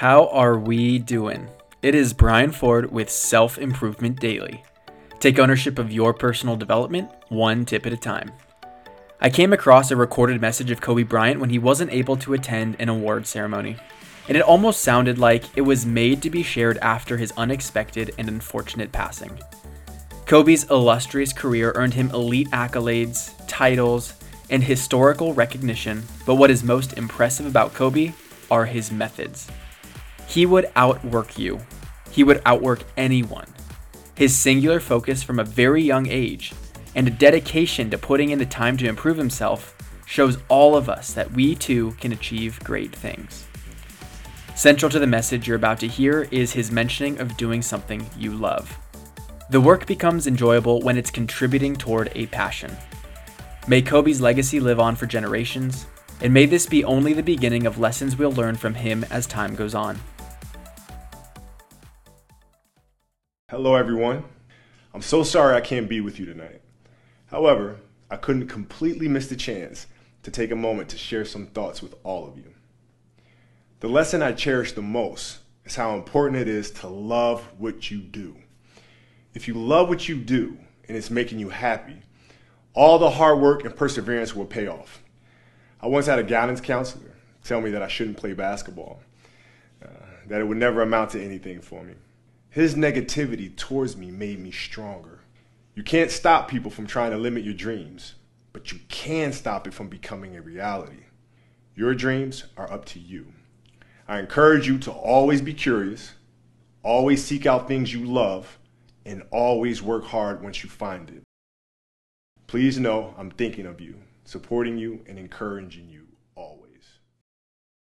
How are we doing? It is Brian Ford with Self Improvement Daily. Take ownership of your personal development, one tip at a time. I came across a recorded message of Kobe Bryant when he wasn't able to attend an award ceremony, and it almost sounded like it was made to be shared after his unexpected and unfortunate passing. Kobe's illustrious career earned him elite accolades, titles, and historical recognition, but what is most impressive about Kobe are his methods. He would outwork you, he would outwork anyone. His singular focus from a very young age and a dedication to putting in the time to improve himself shows all of us that we too can achieve great things. Central to the message you're about to hear is his mentioning of doing something you love. The work becomes enjoyable when it's contributing toward a passion. May Kobe's legacy live on for generations, and may this be only the beginning of lessons we'll learn from him as time goes on. Hello, everyone. I'm so sorry I can't be with you tonight. However, I couldn't completely miss the chance to take a moment to share some thoughts with all of you. The lesson I cherish the most is how important it is to love what you do. If you love what you do and it's making you happy, all the hard work and perseverance will pay off. I once had a guidance counselor tell me that I shouldn't play basketball, uh, that it would never amount to anything for me. His negativity towards me made me stronger. You can't stop people from trying to limit your dreams, but you can stop it from becoming a reality. Your dreams are up to you. I encourage you to always be curious, always seek out things you love, and always work hard once you find it. Please know I'm thinking of you, supporting you, and encouraging you.